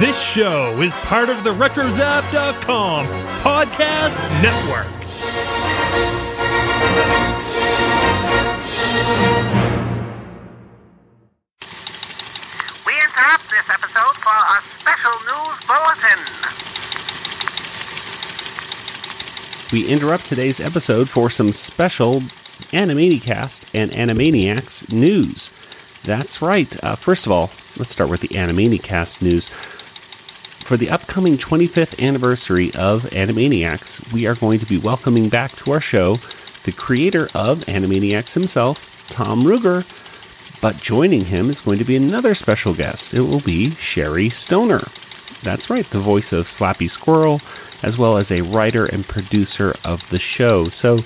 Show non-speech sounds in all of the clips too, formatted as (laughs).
This show is part of the RetroZap.com podcast network. We interrupt this episode for a special news bulletin. We interrupt today's episode for some special Animanicast and Animaniacs news. That's right. Uh, first of all, let's start with the Animanicast news. For the upcoming 25th anniversary of Animaniacs, we are going to be welcoming back to our show the creator of Animaniacs himself, Tom Ruegger. But joining him is going to be another special guest. It will be Sherri Stoner. That's right, the voice of Slappy Squirrel, as well as a writer and producer of the show. So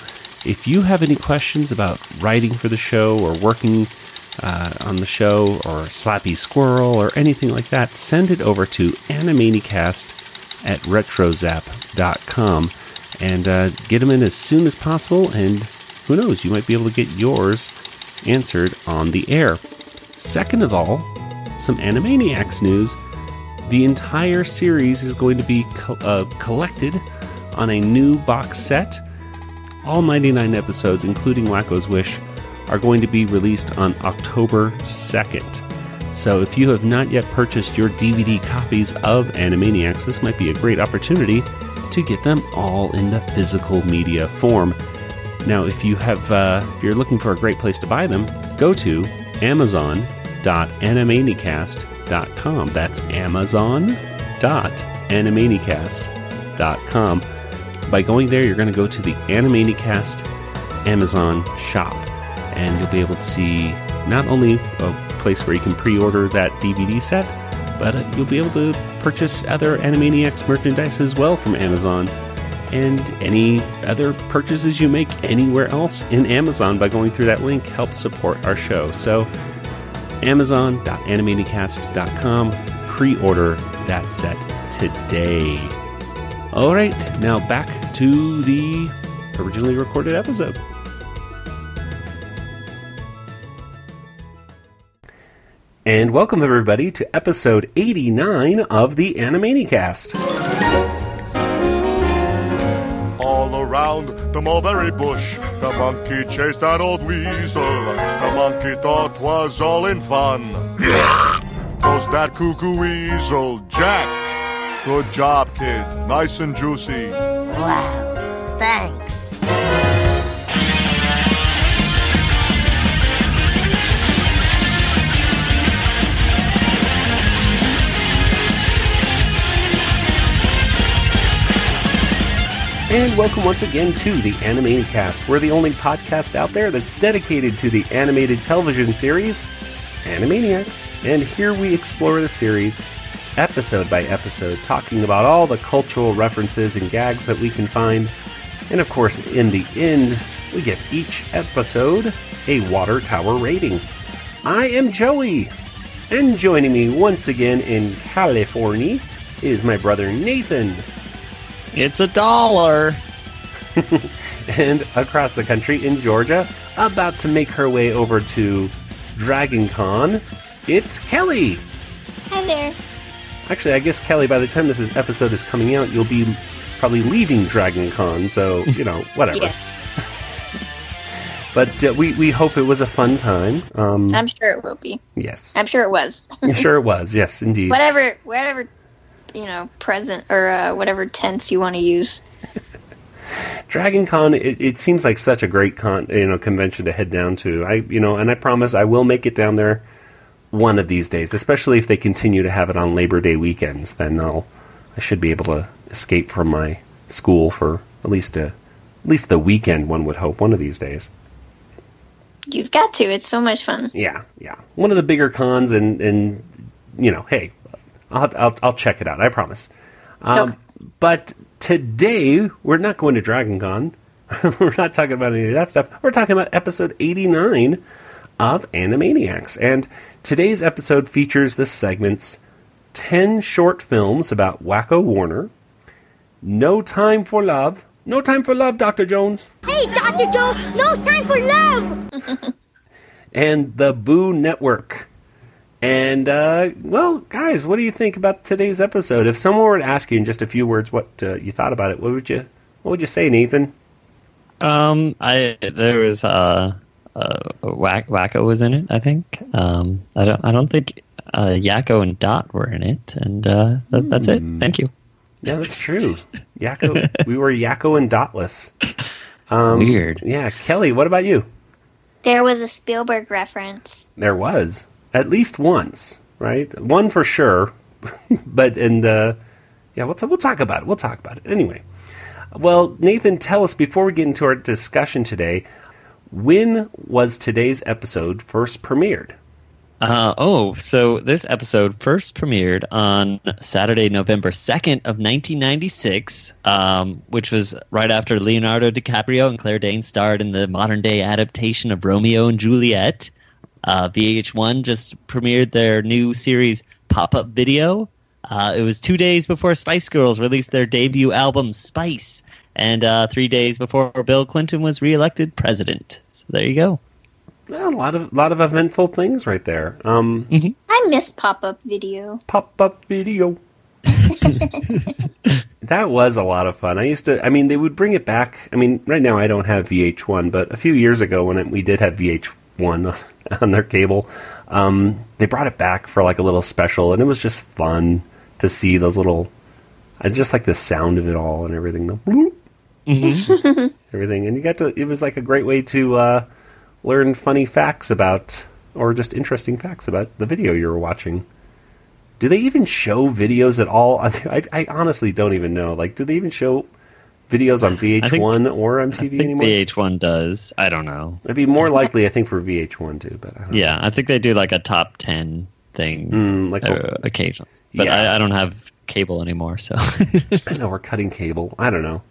if you have any questions about writing for the show or working uh, on the show or Slappy Squirrel or anything like that, send it over to animanicast at retrozap.com and uh, get them in as soon as possible. And who knows, you might be able to get yours answered on the air. Second of all, some Animaniacs news. The entire series is going to be co- uh, collected on a new box set. All 99 episodes, including Wakko's Wish, are going to be released on October 2nd. So if you have not yet purchased your DVD copies of Animaniacs, this might be a great opportunity to get them all in the physical media form. Now, if you have, uh, if you're looking for a great place to buy them, go to amazon.animanicast.com. That's amazon.animanicast.com. By going there, you're going to go to the Animanicast Amazon shop, and you'll be able to see not only a place where you can pre-order that DVD set, but uh, you'll be able to purchase other Animaniacs merchandise as well from Amazon and any other purchases you make anywhere else in Amazon by going through that link helps support our show. So, amazon.animanicast.com, pre order that set today. All right, now back to the originally recorded episode. And welcome everybody to episode 89 of the Animanicast. All around the mulberry bush, the monkey chased that old weasel. The monkey thought was all in fun. Goes that cuckoo weasel, Jack. Good job, kid. Nice and juicy. Wow, thanks. And welcome once again to the Animanicast. We're the only podcast out there that's dedicated to the animated television series Animaniacs. And here we explore the series episode by episode, talking about all the cultural references and gags that we can find. And of course, in the end, we give each episode a water tower rating. I am Joey, and joining me once again in California is my brother Nathan. It's a dollar. (laughs) and across the country in Georgia, about to make her way over to Dragon Con, it's Kelly. Hi there. Actually, I guess Kelly, by the time this episode is coming out, you'll be probably leaving Dragon Con, so you know, (laughs) whatever. Yes, (laughs) But uh, we we hope it was a fun time. Um, I'm sure it will be. yes, I'm sure it was. I'm sure it was. Yes, indeed. whatever, whatever, you know, present or uh, whatever tense you want to use. (laughs) Dragon Con, it, it seems like such a great con, you know, convention to head down to. I, you know, and I promise I will make it down there one of these days. Especially if they continue to have it on Labor Day weekends, then I'll, I should be able to escape from my school for at least a, at least the weekend. One would hope one of these days. You've got to. It's so much fun. Yeah, yeah. One of the bigger cons, and and you know, hey, I'll I'll, I'll check it out. I promise. Um, Okay. But today we're not going to Dragon Con. (laughs) we're not talking about any of that stuff. We're talking about episode eighty nine of Animaniacs, and today's episode features the segments ten short films about Wakko Warner, No Time for Love, No Time for Love, Doctor Jones, Hey, Dr. Jones, no time for love! (laughs) and the Boo Network. And uh, well, guys, what do you think about today's episode? If someone were to ask you in just a few words what uh, you thought about it, what would you what would you say, Nathan? Um, I there was uh, uh Wack, Wakko was in it. I think. Um, I don't I don't think uh, Yakko and Dot were in it, and uh, that, that's it. Thank you. Yeah, that's true. Yakko, (laughs) we were Yakko and Dotless. Um, Weird. Yeah, Kelly, what about you? There was a Spielberg reference. There was at least once, right? One for sure, (laughs) but and uh, yeah, we'll, we'll talk about it. We'll talk about it anyway. Well, Nathan, tell us before we get into our discussion today. When was today's episode first premiered? Uh, oh, so this episode first premiered on Saturday, November 2nd of 1996, um, which was right after Leonardo DiCaprio and Claire Danes starred in the modern-day adaptation of Romeo and Juliet. Uh, VH1 just premiered their new series Pop-Up Video. Uh, it was two days before Spice Girls released their debut album Spice, and uh, three days before Bill Clinton was reelected president. So there you go. Well, a lot of lot of eventful things right there. Um, I miss pop up video. pop up video. (laughs) that was a lot of fun. I used to. I mean, they would bring it back. I mean, right now I don't have VH1, but a few years ago when it, we did have VH1 (laughs) on their cable, um, they brought it back for like a little special, and it was just fun to see those little. I just like the sound of it all and everything. The bloop, (laughs) (laughs) everything, and you got to. It was like a great way to uh, learn funny facts about, or just interesting facts about the video you were watching. Do they even show videos at all? I, I honestly don't even know. Like, do they even show videos on VH1 or I MTV think anymore? VH1 does. I don't know. It'd be more likely, I think, for VH1 too. But I don't Yeah, I think they do like a top 10 thing Mm, like uh, occasionally. But Yeah. I, I don't have cable anymore, so. (laughs) I know we're cutting cable. I don't know.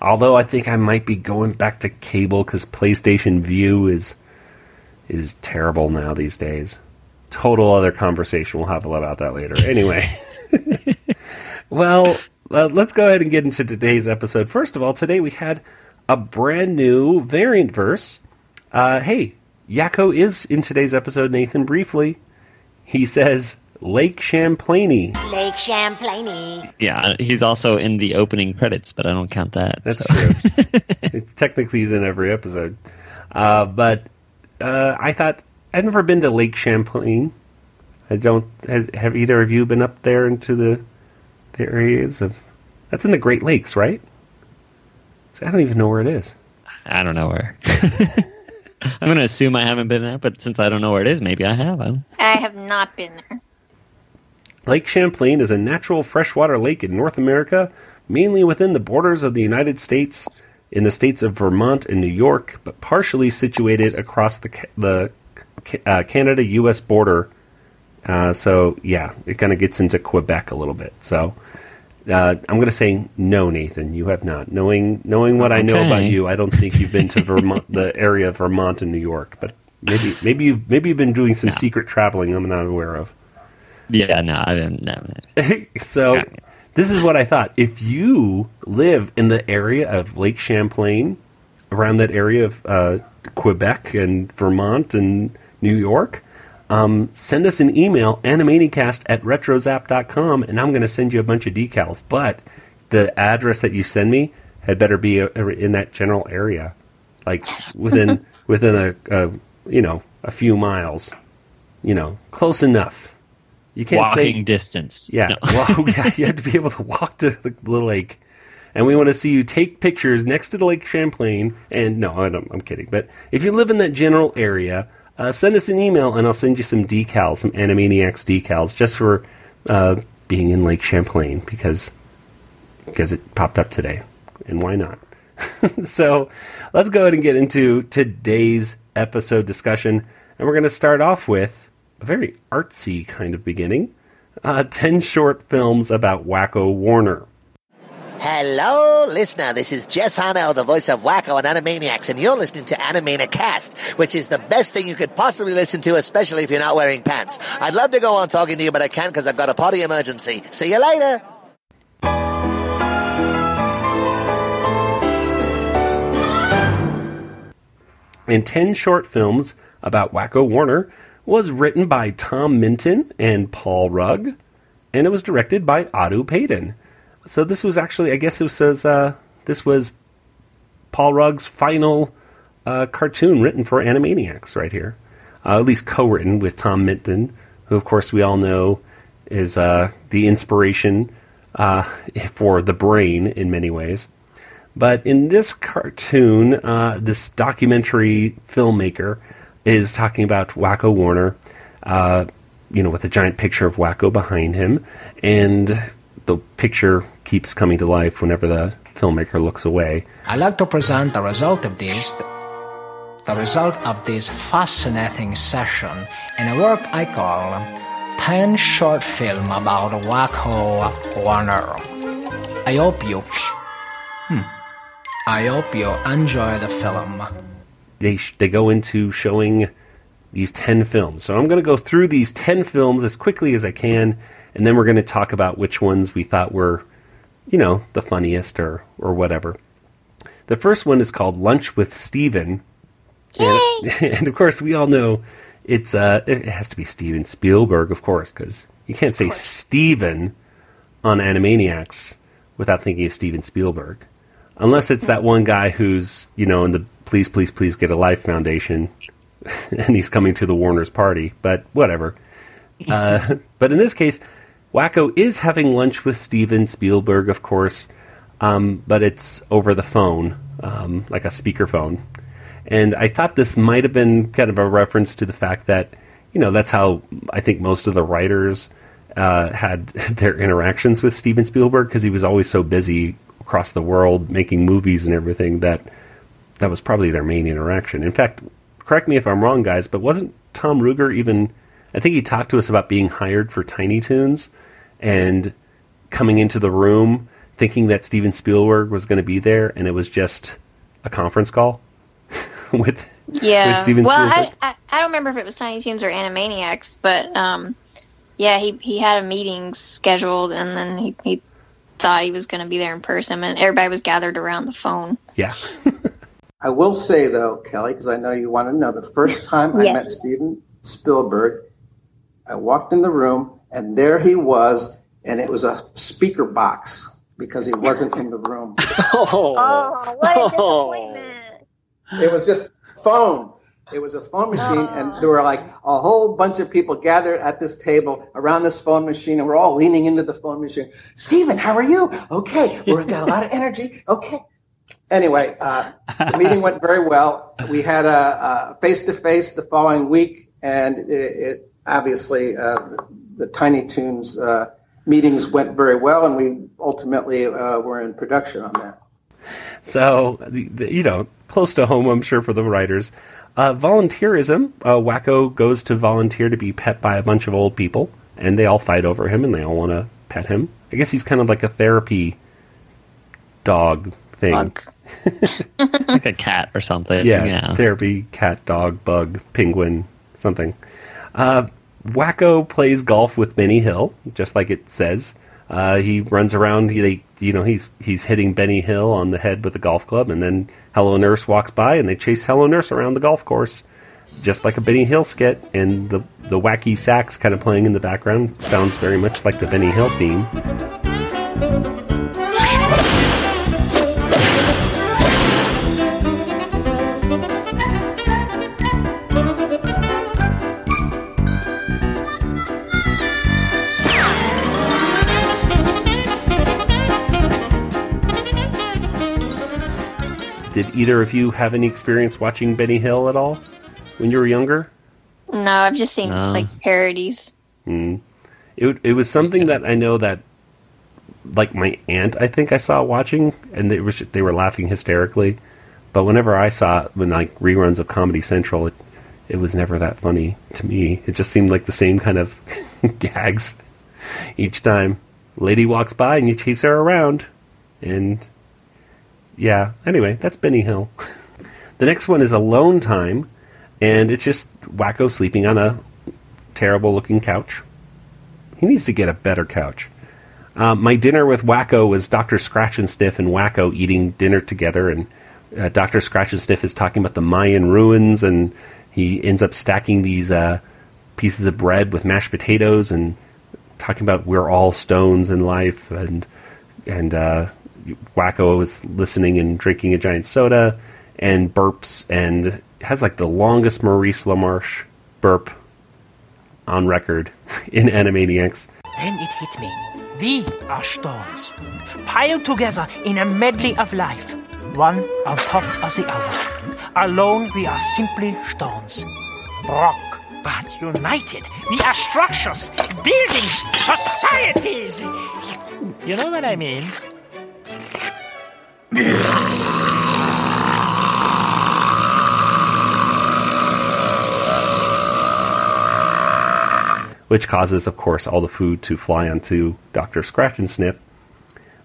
Although I think I might be going back to cable because PlayStation Vue is is terrible now these days. Total other conversation. We'll have a lot about that later. Anyway, (laughs) (laughs) well, let's go ahead and get into today's episode. First of all, today we had a brand new variant verse. Uh, hey, Yakko is in today's episode. Nathan, briefly, he says Lake Champlain. Lake Champlain. yeah, he's also in the opening credits, but I don't count that. That's so. true. (laughs) it's technically he's in every episode. Uh, but uh, I thought I've never been to Lake Champlain. I don't. Has, have either of you been up there into the the areas of? That's in the Great Lakes, right? So I don't even know where it is. I don't know where. (laughs) I'm going to assume I haven't been there, but since I don't know where it is, maybe I have. I I have not been there. Lake Champlain is a natural freshwater lake in North America, mainly within the borders of the United States, in the states of Vermont and New York, but partially situated across the the uh, Canada-U.S. border. Uh, so yeah, it kind of gets into Quebec a little bit. So uh, I'm going to say no, Nathan. You have not. Knowing knowing what I know about you, I don't think you've been to Vermont, the (laughs) area of Vermont and New York. But maybe maybe you've maybe you've been doing some No. secret traveling I'm not aware of. Yeah, no, I didn't. No. (laughs) so Yeah. this is what I thought. If you live in the area of Lake Champlain, around that area of uh, Quebec and Vermont and New York, um, send us an email, animanicast at retrozap.com, and I'm going to send you a bunch of decals. But the address that you send me had better be uh, in that general area, like within (laughs) within a, a you know a few miles, you know, close enough. You can't Walking say distance. yeah, No. well, (laughs) yeah, you have to be able to walk to the, the lake, and we want to see you take pictures next to the Lake Champlain. And no, I don't, I'm kidding. But if you live in that general area, uh, send us an email, and I'll send you some decals, some Animaniacs decals, just for uh, being in Lake Champlain because because it popped up today, and why not? (laughs) so let's go ahead and get into today's episode discussion, and we're going to start off with a very artsy kind of beginning. Uh, 10 short films about Wakko Warner. Hello, listener. This is Jess Harnell, the voice of Wakko and Animaniacs, and you're listening to Animanicast, which is the best thing you could possibly listen to, especially if you're not wearing pants. I'd love to go on talking to you, but I can't because I've got a potty emergency. See you later. In 10 short films about Wakko Warner, was written by Tom Minton and Paul Rugg, and it was directed by Audu Paden. So this was actually, I guess it says uh, this was Paul Rugg's final uh, cartoon written for Animaniacs right here, uh, at least co-written with Tom Minton, who of course we all know is uh, the inspiration uh, (laughs) for the brain in many ways. But in this cartoon, uh, this documentary filmmaker is talking about Wakko Warner, you know, with a giant picture of Wakko behind him, and the picture keeps coming to life whenever the filmmaker looks away. I'd like to present the result of this, the result of this fascinating session in a work I call 10 Short Film About Wakko Warner. I hope you... Hmm. I hope you enjoy the film. They, sh- they go into showing these 10 films. So I'm going to go through these 10 films as quickly as I can, and then we're going to talk about which ones we thought were, you know, the funniest or, or whatever. The first one is called Lunch with Steven. And, (laughs) and of course, we all know it's uh, it has to be Steven Spielberg, of course, because you can't say Steven on Animaniacs without thinking of Steven Spielberg. Unless it's that one guy who's, you know, in the Please, Please, Please Get a Life Foundation (laughs) and he's coming to the Warner's party, but whatever. (laughs) Uh, but in this case, Wakko is having lunch with Steven Spielberg, of course, um, but it's over the phone, um, like a speakerphone. And I thought this might have been kind of a reference to the fact that, you know, that's how I think most of the writers uh, had (laughs) their interactions with Steven Spielberg because he was always so busy across the world making movies and everything that that was probably their main interaction. In fact, correct me if I'm wrong, guys, but wasn't Tom Ruegger even? I think he talked to us about being hired for Tiny Toons and coming into the room thinking that Steven Spielberg was going to be there, and it was just a conference call (laughs) with Yeah. with Steven well, I, Spielberg. I I don't remember if it was Tiny Toons or Animaniacs, but um, yeah, he he had a meeting scheduled, and then he he thought he was going to be there in person, and everybody was gathered around the phone. yeah, (laughs) I will say though, Kelly, because I know you want to know, the first time I met Steven Spielberg, I walked in the room and there he was, and it was a speaker box because he wasn't in the room. (laughs) Oh, what a disappointment! It was just phone. It was a phone machine, and there were like a whole bunch of people gathered at this table around this phone machine, and we're all leaning into the phone machine. Stephen, how are you? Okay, we've got a lot of energy. Okay. Anyway, uh, the meeting went very well. We had a face to face the following week, and it, it obviously uh, the Tiny Toons uh, meetings went very well, and we ultimately uh, were in production on that. So, the, the, you know, close to home, I'm sure, for the writers. Uh, volunteerism. Uh, Wakko goes to volunteer to be pet by a bunch of old people, and they all fight over him, and they all want to pet him. I guess he's kind of like a therapy dog thing. (laughs) Like a cat or something. Yeah, Yeah. therapy, cat, dog, bug, penguin, something. Uh, Wakko plays golf with Benny Hill, just like it says. Uh, he runs around. He, you know, he's he's hitting Benny Hill on the head with a golf club, and then Hello Nurse walks by, and they chase Hello Nurse around the golf course, just like a Benny Hill skit. And the the wacky sax kind of playing in the background sounds very much like the Benny Hill theme. Did either of you have any experience watching Benny Hill at all when you were younger? No, I've just seen No. like parodies. Mm. It it was something that I know that like my aunt I think I saw watching and they were they were laughing hysterically. But whenever I saw it when like reruns of Comedy Central it it was never that funny to me. It just seemed like the same kind of (laughs) gags each time. Lady walks by and you chase her around and yeah, anyway, that's Benny Hill. (laughs) the next one is Alone Time and it's just Wakko sleeping on a terrible looking couch. He needs to get a better couch. Uh, my dinner with Wakko was Dr. Scratchansniff and Wakko eating dinner together, and uh, Dr. Scratchansniff is talking about the Mayan ruins, and he ends up stacking these uh, pieces of bread with mashed potatoes and talking about we're all stones in life and and uh, Wakko is listening and drinking a giant soda and burps and has like the longest Maurice LaMarche burp on record (laughs) in Animaniacs. Then it hit me. We are stones, piled together in a medley of life, one on top of the other. Alone, we are simply stones. Rock, but united, we are structures, buildings, societies. You know what I mean? Which causes, of course, all the food to fly onto Dr. Scratchansniff.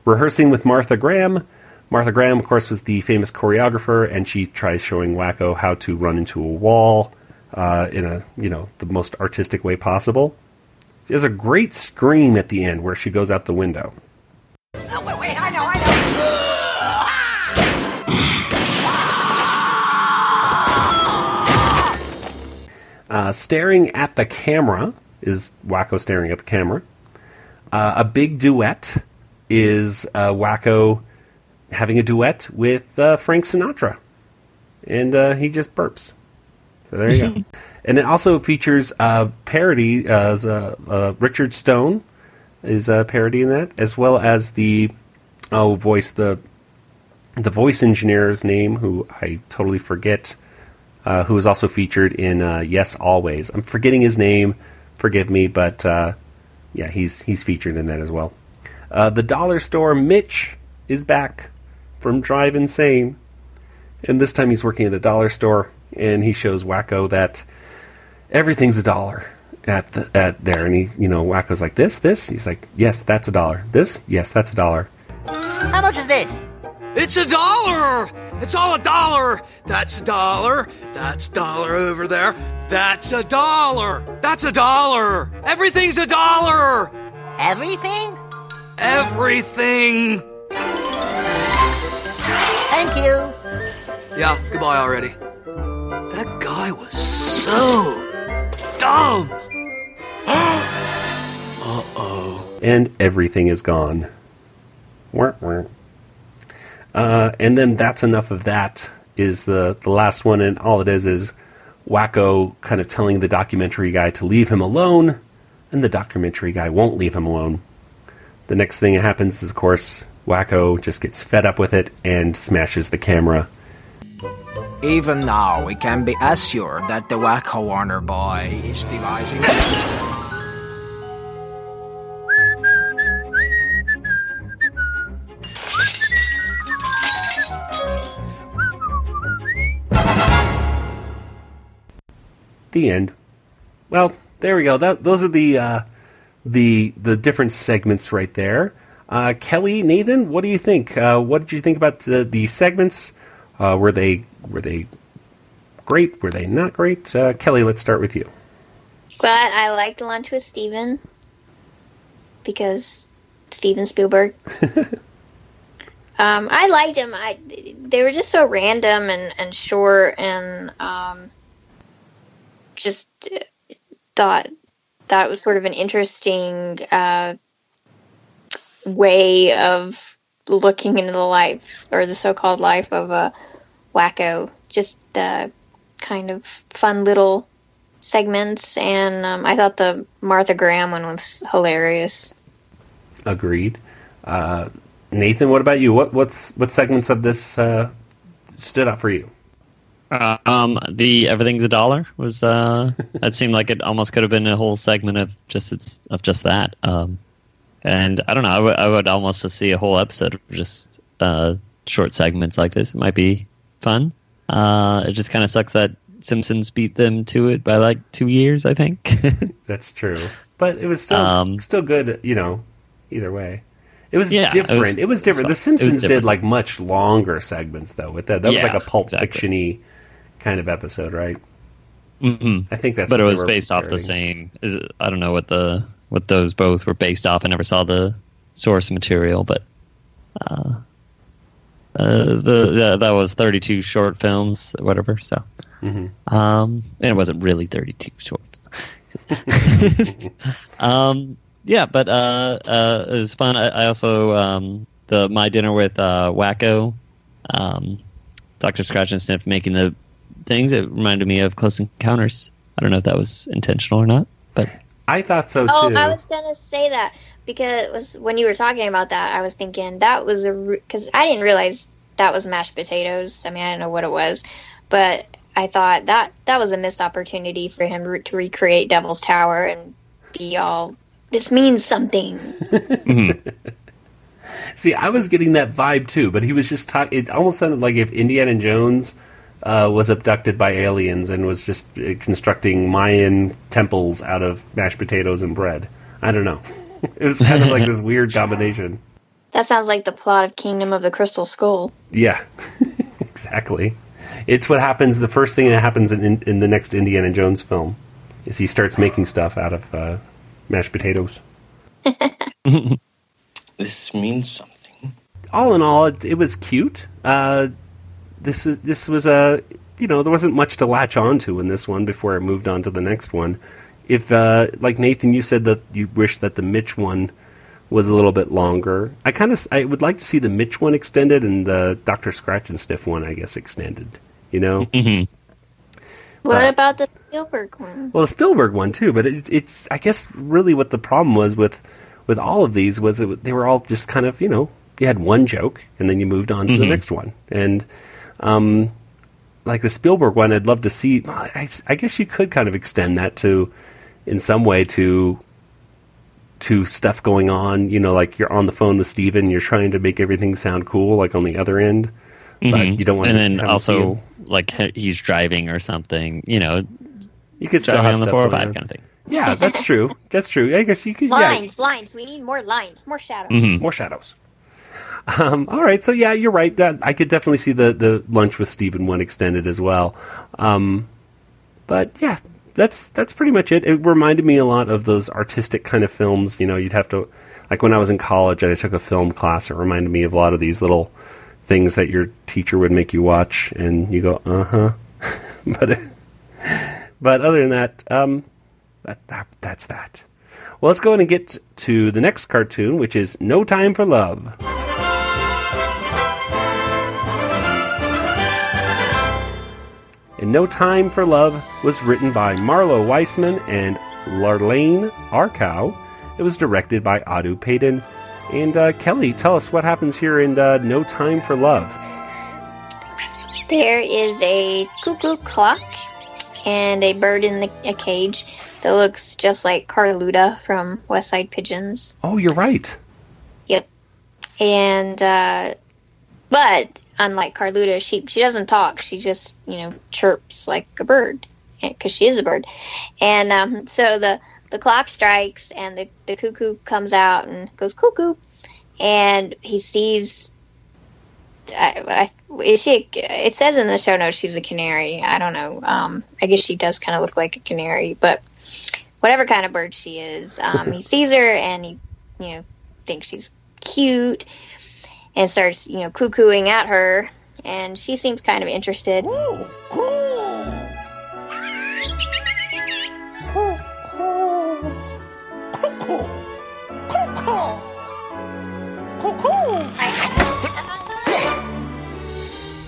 Rehearsing with Martha Graham. Martha Graham, of course, was the famous choreographer, and she tries showing Wakko how to run into a wall uh, in a, you know, the most artistic way possible. She has a great scream at the end where she goes out the window. Uh, staring at the camera is Wakko staring at the camera. Uh, a big duet is uh, Wakko having a duet with uh, Frank Sinatra, and uh, he just burps. So there you go. (laughs) and it also features a parody as uh, uh, Richard Stone is a parody in that, as well as the oh voice the the voice engineer's name, who I totally forget, uh, who is also featured in uh, Yes Always. I'm forgetting his name. Forgive me, but uh, yeah, he's he's featured in that as well. Uh, the dollar store Mitch is back from Drive Insane, and this time he's working at a dollar store, and he shows Wakko that everything's a dollar at the, at there, and he you know Wakko's like this this. He's like yes, that's a dollar. This yes, that's a dollar. How much is this? It's a dollar! It's all a dollar! That's a dollar. That's a dollar over there. That's a dollar. That's a dollar. Everything's a dollar. Everything? Everything. Thank you. Yeah, goodbye already. That guy was so dumb. (gasps) uh oh. and everything is gone. Wah, wah. Uh, and then that's enough of that. Is the the last one, and all it is is Wakko kind of telling the documentary guy to leave him alone, and the documentary guy won't leave him alone. The next thing that happens is, of course, Wakko just gets fed up with it and smashes the camera. Even now, we can be assured that the Wakko Warner boy is devising. The end. Well, there we go. That, those are the uh, the the different segments right there. Uh, Kelly, Nathan, what do you think? Uh, what did you think about the, the segments? Uh, were they were they great? Were they not great? Uh, Kelly, let's start with you. Glad I liked Lunch with Steven because Steven Spielberg. (laughs) um, I liked him. I they were just so random and, and short and um, just thought that was sort of an interesting uh, way of looking into the life or the so-called life of a wacko. Just uh, kind of fun little segments, and um, I thought the Martha Graham one was hilarious. Agreed. Uh, Nathan, what about you? What what's what segments of this uh, stood out for you? Uh, um, the everything's a dollar was uh, (laughs) that seemed like it almost could have been a whole segment of just it's of just that. Um, and I don't know, I would I would almost just see a whole episode of just uh, short segments like this. It might be fun. Uh, it just kind of sucks that Simpsons beat them to it by like two years. I think. (laughs) That's true, but it was still Um, still good. You know, either way. It was Yeah, it different. was- It was, different. it the was. It was Simpsons did like much longer segments though. With that, that was like a Pulp exactly. Fiction-y kind of episode, right? hmm I think that's. but it was based off the same. Is it, I don't know what the what those both were based off. I never saw the source material, but uh, uh, the, the that was thirty two short films, or whatever. So, Mhm. um, and it wasn't really thirty two short. (laughs) um, yeah, but uh, uh, it was fun. I, I also um, the my dinner with uh, Wakko, um, Doctor Scratchansniff making the things. It reminded me of Close Encounters. I don't know if that was intentional or not, but I thought so too. Oh, I was gonna say that because it was when you were talking about that, I was thinking that was a because I didn't realize that was mashed potatoes. I mean, I don't know what it was, but I thought that that was a missed opportunity for him re- to recreate Devil's Tower and be all this means something. (laughs) Mm-hmm. See, I was getting that vibe too, but he was just talking. It almost sounded like if Indiana Jones uh, was abducted by aliens and was just uh, constructing Mayan temples out of mashed potatoes and bread. I don't know. (laughs) it was kind of like this weird combination. That sounds like the plot of Kingdom of the Crystal Skull. Yeah, (laughs) exactly. It's what happens. The first thing that happens in, in the next Indiana Jones film is he starts making stuff out of uh, mashed potatoes. (laughs) This means something. all in all, it, it was cute. Uh, this is this was a you know there wasn't much to latch onto in this one before I moved on to the next one. If uh, like Nathan, you said that you wish that the Mitch one was a little bit longer. I kind of I would like to see the Mitch one extended and the Doctor Scratchansniff one, I guess, extended. You know, Mm-hmm. What But- about the Spielberg one? well, the Spielberg one too, but it's it's I guess really what the problem was with with all of these was it, they were all just kind of you know you had one joke and then you moved on to the Mhm. next one and um like the Spielberg one I'd love to see I, I guess you could kind of extend that to in some way to to stuff going on you know like you're on the phone with Steven you're trying to make everything sound cool like on the other end but Mhm. you don't want and to then have also like he's driving or something. You know, you could still driving have on the stuff four hundred going five kind of thing. yeah that's true that's true I guess you could yeah Lines, lines. We need more lines, more shadows. Mm-hmm. More shadows. Um, all right, so yeah, you're right. That I could definitely see the the lunch with Stephen one extended as well. Um, but yeah, that's that's pretty much it. It reminded me a lot of those artistic kind of films. You know, you'd have to like when I was in college and I took a film class. It reminded me of a lot of these little things that your teacher would make you watch, and you go, uh huh. (laughs) but but other than that, um, that, that that's that. Well, let's go and get to the next cartoon, which is No Time for Love. And No Time for Love was written by Marlo Weissman and Larlane Arkow. It was directed by Audu Paden. And uh, Kelly, tell us what happens here in uh, No Time for Love. There is a cuckoo clock and a bird in the, a cage that looks just like Carluta from West Side Pigeons. Oh, you're right. Yep. And uh, but unlike Carluta, she she doesn't talk. She just you know chirps like a bird because she is a bird. And um, so the the clock strikes and the the cuckoo comes out and goes cuckoo, and he sees. I, I, is she? It says in the show notes she's a canary. I don't know. Um, I guess she does kind of look like a canary, but whatever kind of bird she is, um, he (laughs) sees her and he, you know, thinks she's cute and starts, you know, cuckooing at her. And she seems kind of interested.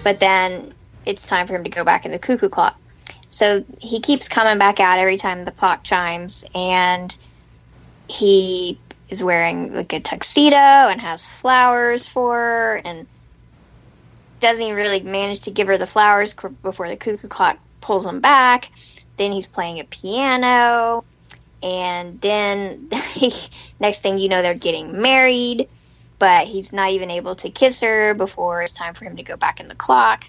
But then it's time for him to go back in the cuckoo clock. So he keeps coming back out every time the clock chimes, and he is wearing like a tuxedo and has flowers for her, and doesn't even really manage to give her the flowers before the cuckoo clock pulls him back. Then he's playing a piano, and then (laughs) next thing you know, they're getting married. But he's not even able to kiss her before it's time for him to go back in the clock.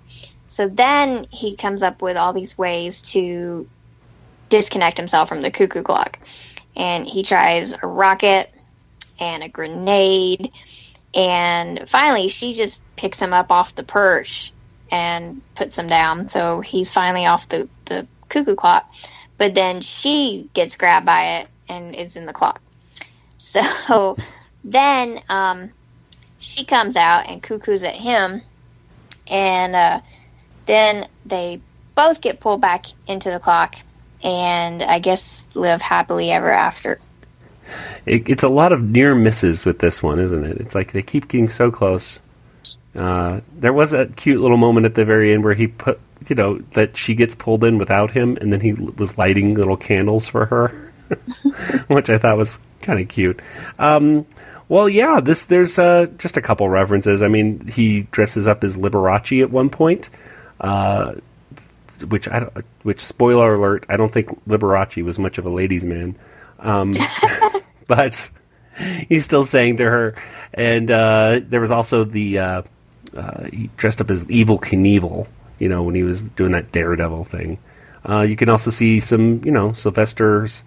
So then he comes up with all these ways to disconnect himself from the cuckoo clock. And he tries a rocket and a grenade. And finally, she just picks him up off the perch and puts him down. So he's finally off the, the cuckoo clock. But then she gets grabbed by it and is in the clock. (laughs) So then um, she comes out and cuckoos at him. And uh, then they both get pulled back into the clock and I guess live happily ever after. It, it's a lot of near misses with this one, isn't it? It's like they keep getting so close. Uh, there was that cute little moment at the very end where he put, you know, that she gets pulled in without him, and then he was lighting little candles for her, (laughs) which I thought was kind of cute. Um, well, yeah, this there's uh, just a couple references. I mean, he dresses up as Liberace at one point, uh, which I which spoiler alert, I don't think Liberace was much of a ladies' man, um, (laughs) but he's still saying to her. And uh, there was also the uh, uh, he dressed up as Evel Knievel, you know, when he was doing that Daredevil thing. Uh, you can also see some, you know, Sylvester's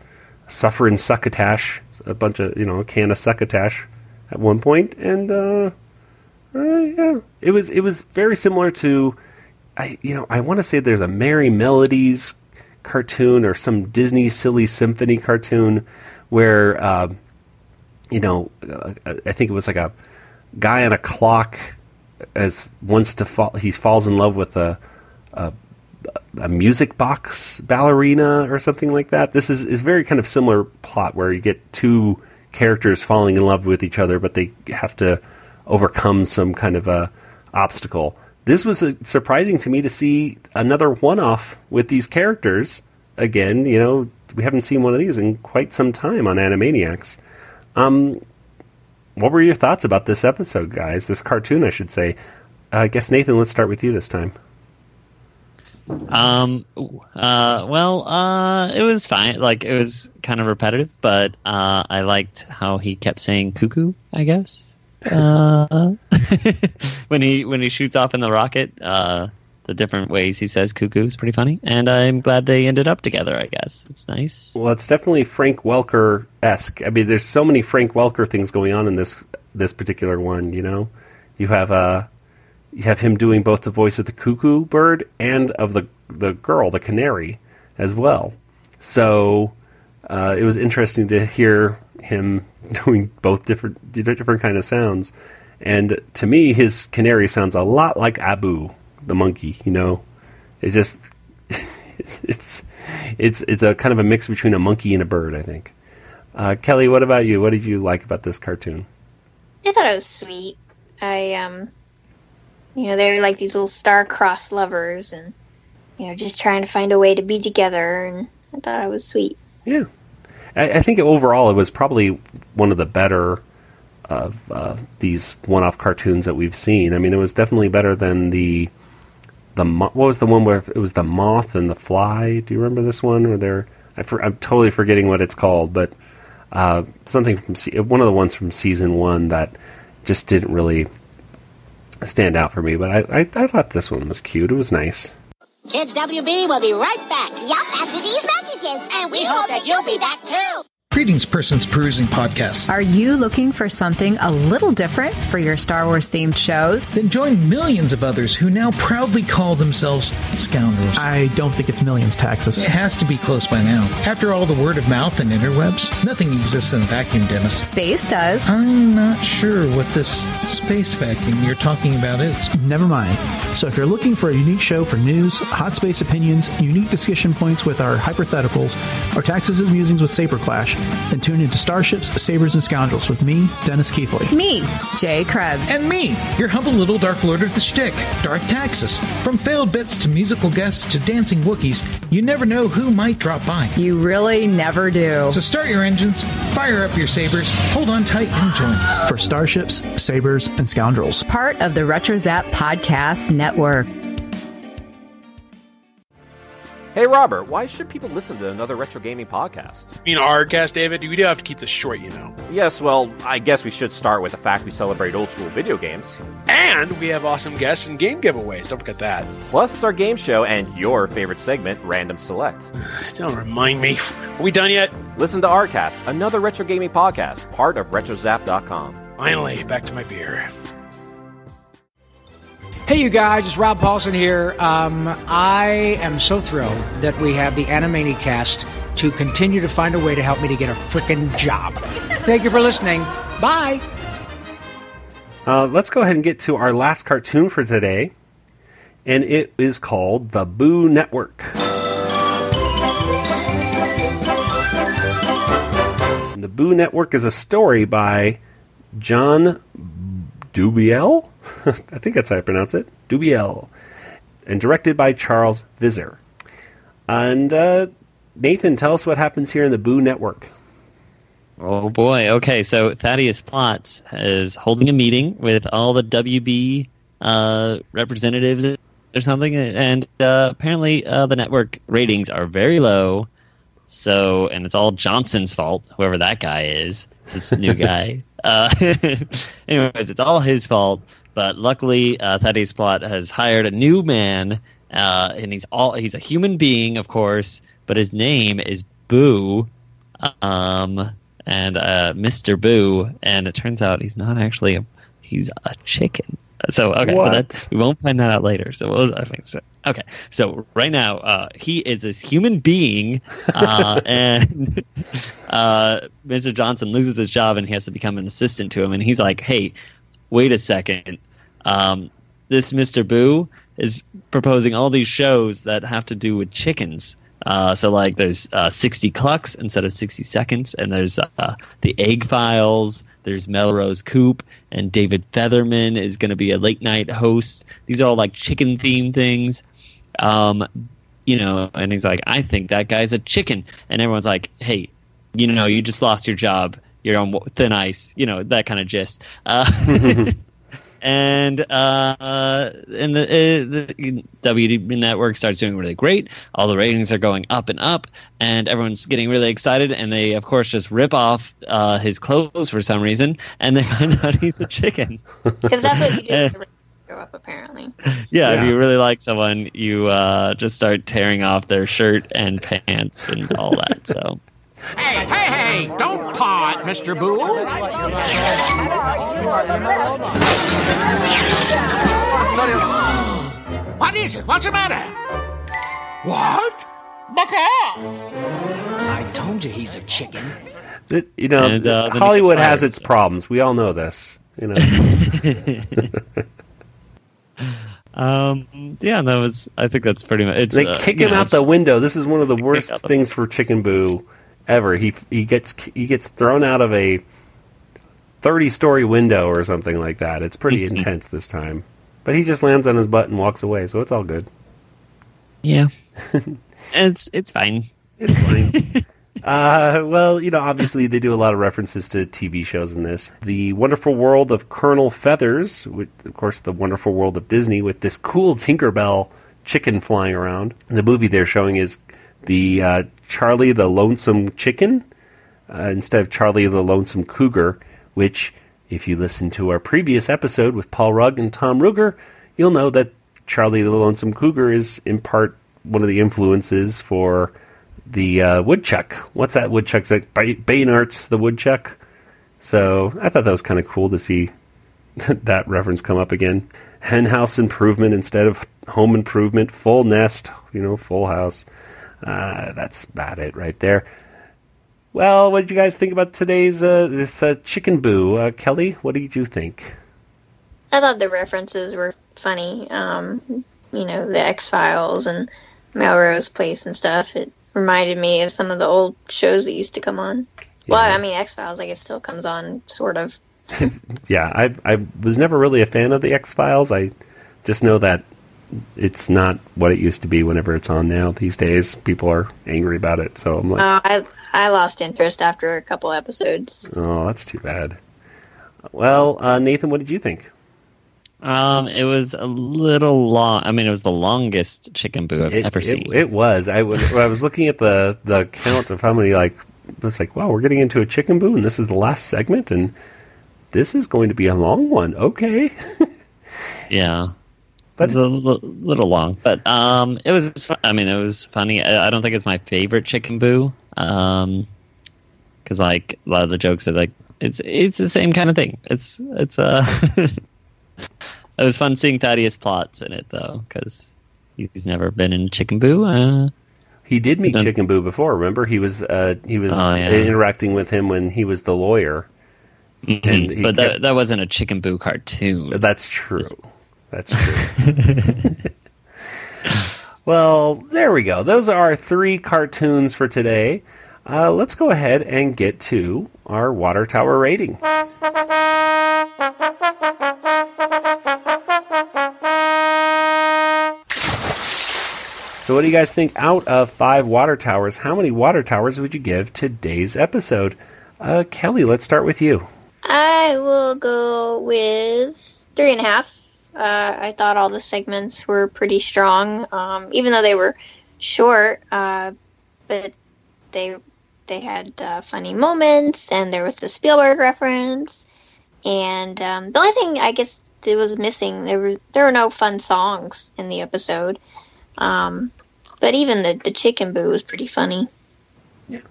suffering succotash, a bunch of, you know, a can of succotash at one point, and uh, uh, yeah, it was it was very similar to, I you know, I want to say there's a Merrie Melodies cartoon or some Disney silly symphony cartoon where. Uh, you know, uh, I think it was like a guy on a clock as wants to fall. He falls in love with a a, a music box ballerina or something like that. This is is very kind of similar plot where you get two characters falling in love with each other, but they have to overcome some kind of a obstacle. This was uh surprising to me to see another one-off with these characters again. You know, we haven't seen one of these in quite some time on Animaniacs. Um, what were your thoughts about this episode, guys? This cartoon, I should say. Uh, I guess Nathan, let's start with you this time. Um. Uh. Well. Uh. It was fine. Like it was kind of repetitive, but uh, I liked how he kept saying "cuckoo." I guess. Uh. (laughs) when he when he shoots off in the rocket, uh, the different ways he says "cuckoo" is pretty funny, and I'm glad they ended up together. I guess it's nice. Well, it's definitely Frank Welker esque. I mean, there's so many Frank Welker things going on in this this particular one. You know, you have uh, you have him doing both the voice of the cuckoo bird and of the the girl, the canary, as well. So uh, it was interesting to hear him (laughs) doing both different different kind of sounds. And to me, his canary sounds a lot like Abu, the monkey. You know, it just (laughs) it's it's it's a kind of a mix between a monkey and a bird. I think. Uh, Kelly, what about you? What did you like about this cartoon? I thought it was sweet. I um, you know, they're like these little star-crossed lovers, and you know, just trying to find a way to be together. And I thought it was sweet. Yeah, I, I think overall it was probably one of the better of uh, these one-off cartoons that we've seen. I mean, it was definitely better than the the what was the one where it was the moth and the fly? Do you remember this one? Where they're I I'm totally forgetting what it's called, but uh, something from one of the ones from season one that just didn't really stand out for me. But I, I, I thought this one was cute. It was nice. Kids WB will be right back. Yup, after these messages. And we hope that you'll be back too. Greetings, Persons Perusing Podcast. Are you looking for something a little different for your Star Wars themed shows? Then join millions of others who now proudly call themselves scoundrels. I don't think it's millions, Taxes. It has to be close by now. After all the word of mouth and interwebs, nothing exists in a vacuum, Dennis. Space does. I'm not sure what this space vacuum you're talking about is. Never mind. So, if you're looking for a unique show for news, hot space opinions, unique discussion points with our hypotheticals, or Taxes' and musings with Saber Clash, then tune into Starships, Sabers, and Scoundrels with me, Dennis Keithley. Me, Jay Krebs. And me, your humble little Dark Lord of the Shtick, Darth Taxis. From failed bits to musical guests to dancing Wookiees, you never know who might drop by. You really never do. So start your engines, fire up your sabers, hold on tight, and join us. For Starships, Sabers, and Scoundrels. Part of the RetroZap Podcast Network. Hey, Robert, why should people listen to another retro gaming podcast? You mean Ardcast, David? We do have to keep this short, you know. Yes, well, I guess we should start with the fact we celebrate old school video games. And we have awesome guests and game giveaways. Don't forget that. Plus, our game show and your favorite segment, Random Select. (sighs) Don't remind me. Are we done yet? Listen to Arcast, another retro gaming podcast, part of RetroZap.com. Finally, back to my beer. Hey, you guys, it's Rob Paulsen here. Um, I am so thrilled that we have the Animanicast to continue to find a way to help me to get a freaking job. Thank you for listening. Bye. Uh, let's go ahead and get to our last cartoon for today, and it is called The Boo Network. And the Boo Network is a story by John Dubiel? (laughs) I think that's how I pronounce it. Dubiel. And directed by Charles Visser. And uh, Nathan, tell us what happens here in the Boo Network. Oh boy. Okay, so Thaddeus Plotz is holding a meeting with all the WB uh, representatives or something, and uh, apparently uh, the network ratings are very low. So, and it's all Johnson's fault, whoever that guy is. It's this new (laughs) guy. Uh, (laughs) anyways, it's all his fault. But luckily, uh, Thaddeus Plotz has hired a new man, uh, and he's all he's a human being, of course, but his name is Boo, um, and uh, Mr. Boo, and it turns out he's not actually a he's a chicken. So okay, well, that, we won't find that out later. So we'll, I think so. Okay, so right now uh, he is this human being, uh, (laughs) and uh, Mr. Johnson loses his job, and he has to become an assistant to him. And he's like, "Hey, wait a second, um, this Mr. Boo is proposing all these shows that have to do with chickens." Uh, so like there's uh, 60 clucks instead of 60 seconds, and there's uh, the Egg Files. There's Melrose Coop, and David Featherman is going to be a late night host. These are all like chicken themed things. Um, you know, and he's like, I think that guy's a chicken, and everyone's like, Hey, you know, you just lost your job. You're on thin ice. You know that kind of gist. Uh, (laughs) (laughs) and uh, and the, uh, the WB network starts doing really great. All the ratings are going up and up, and everyone's getting really excited. And they, of course, just rip off uh, his clothes for some reason, and they (laughs) find out he's a chicken. Because that's what you do. to grow up, apparently. Yeah, if you really like someone, you uh, just start tearing off their shirt and pants and all that. So. Hey, hey, hey! Don't paw it, Mr. Boo! What is it? What's the matter? What? I told you he's a chicken. It, you know, And, uh, Hollywood gets has fired, its problems. We all know this. You know. (laughs) Um, yeah, that was. I think that's pretty much. It's they uh, kick him know, out the window. This is one of the worst things for Chicken Boo ever. He he gets he gets thrown out of a thirty story window or something like that. It's pretty Mm-hmm. intense this time. But he just lands on his butt and walks away, so it's all good. Yeah, (laughs) it's it's fine. It's fine. (laughs) uh, well, you know, obviously they do a lot of references to TV shows in this. The Wonderful World of Colonel Feathers, with, of course, the Wonderful World of Disney, with this cool Tinkerbell chicken flying around. The movie they're showing is the uh, Charlie the Lonesome Chicken uh, instead of Charlie the Lonesome Cougar, which, if you listen to our previous episode with Paul Rugg and Tom Ruegger, you'll know that Charlie the Lonesome Cougar is in part one of the influences for the uh, woodchuck. What's that woodchuck? Like Bay- Baynard's the woodchuck. So I thought that was kind of cool to see (laughs) that reference come up again. Henhouse improvement instead of home improvement. Full nest, you know, full house. Uh, that's about it right there. Well, what did you guys think about today's uh, this uh, chicken boo? Uh, Kelly, what did you think? I thought the references were funny. Um, you know, the X Files and Melrose Place and stuff. It reminded me of some of the old shows that used to come on. Well, I mean, X Files, I guess, still comes on, sort of. (laughs) Yeah, I I was never really a fan of the X Files. I just know that it's not what it used to be. Whenever it's on now these days, people are angry about it. So I'm like, Uh, I I lost interest after a couple episodes. oh, that's too bad. Well, uh, Nathan, what did you think? Um, it was a little long. I mean, it was the longest chicken boo I've It, ever it, seen. it was. I was, I was looking at the the count of how many like It's like, wow, we're getting into a chicken boo, and this is the last segment, and this is going to be a long one. Okay. (laughs) Yeah, but it's a l- little long. But um, it was. I mean, it was funny. I, I don't think it's my favorite chicken boo. Um, because like a lot of the jokes are like it's it's the same kind of thing. It's it's uh. (laughs) it was fun seeing Thaddeus Plotz in it though, because he's never been in Chicken Boo. Uh, He did meet Chicken Boo before. Remember, he was uh, he was Oh, yeah. interacting with him when he was the lawyer. mhm. And he but kept- that that wasn't a Chicken Boo cartoon. That's true. That's true. (laughs) well, there we go. Those are our three cartoons for today. Uh, let's go ahead and get to our water tower rating. So, what do you guys think? Out of five water towers, how many water towers would you give today's episode? Uh, Kelly, let's start with you. I will go with three and a half. Uh, I thought all the segments were pretty strong, um, even though they were short. Uh, but they they had uh, funny moments, and there was the Spielberg reference. And um, the only thing I guess it was missing there were there were no fun songs in the episode. Um, but even the the chicken boo was pretty funny. Yeah,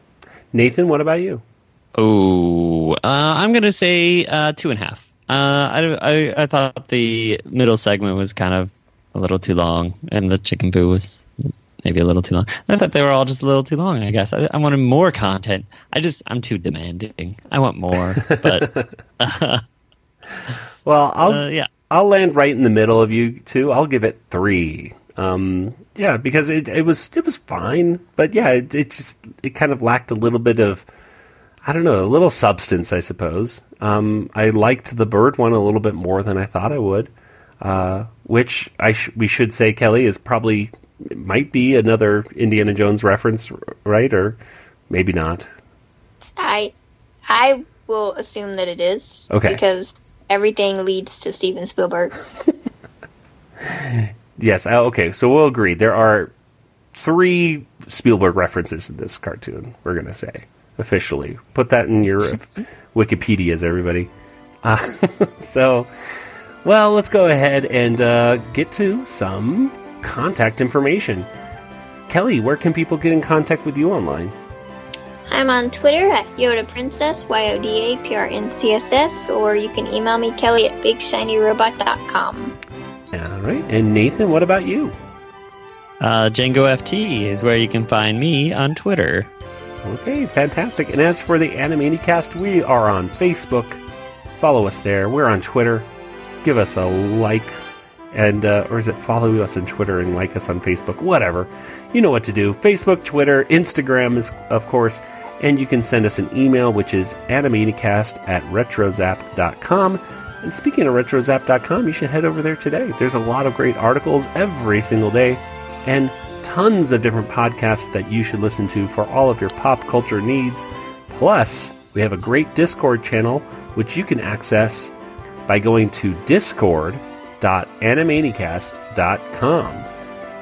Nathan, what about you? Oh, uh, I'm gonna say uh, two and a half. Uh, I, I I thought the middle segment was kind of a little too long, and the chicken boo was maybe a little too long. I thought they were all just a little too long. I guess I, I wanted more content. I just I'm too demanding. I want more, but (laughs) (laughs) Well, I'll Uh, yeah. I'll land right in the middle of you two. I'll give it three. Um, yeah, because it it was it was fine, but yeah, it, it just it kind of lacked a little bit of I don't know, a little substance, I suppose. Um, I liked the bird one a little bit more than I thought I would, uh, which I sh- we should say Kelly is probably might be another Indiana Jones reference, right? Or maybe not. I I will assume that it is. Okay. Because everything leads to Steven Spielberg. (laughs) Yes. uh, Okay. So we'll agree. There are three Spielberg references in this cartoon. We're gonna say officially. Put that in your (laughs) Wikipedia's, everybody. Uh, (laughs) so, well, let's go ahead and uh, get to some contact information. Kelly, where can people get in contact with you online? I'm on Twitter at Yoda Princess, Y O D A P R N C S S, or you can email me, Kelly at BigShinyRobot.com. All right. And Nathan, what about you? uh, Django FT is where you can find me on Twitter. Okay, fantastic. And as for the Animanicast, we are on Facebook. Follow us there. We're on Twitter. Give us a like, and uh, or is it follow us on Twitter and like us on Facebook? Whatever. You know what to do. Facebook, Twitter, Instagram is of course, and you can send us an email, which is animanicast at retrozap.com. And speaking of retrozap.com, you should head over there today. There's a lot of great articles every single day, and tons of different podcasts that you should listen to for all of your pop culture needs. Plus, we have a great Discord channel which you can access by going to discord.animanicast.com.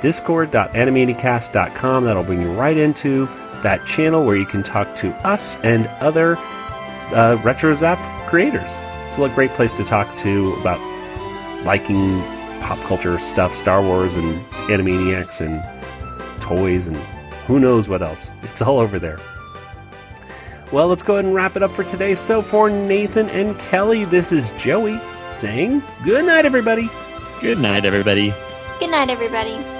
Discord.animanicast.com. That'll bring you right into that channel where you can talk to us and other uh, RetroZap creators. It's a great place to talk to about liking pop culture stuff, Star Wars and Animaniacs and toys and who knows what else. It's all over there. Well, let's go ahead and wrap it up for today. So, for Nathan and Kelly, this is Joey saying good night, everybody. Good night, everybody. Good night, everybody.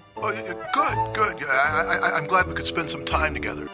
Oh, good, good. I, I, I'm glad we could spend some time together.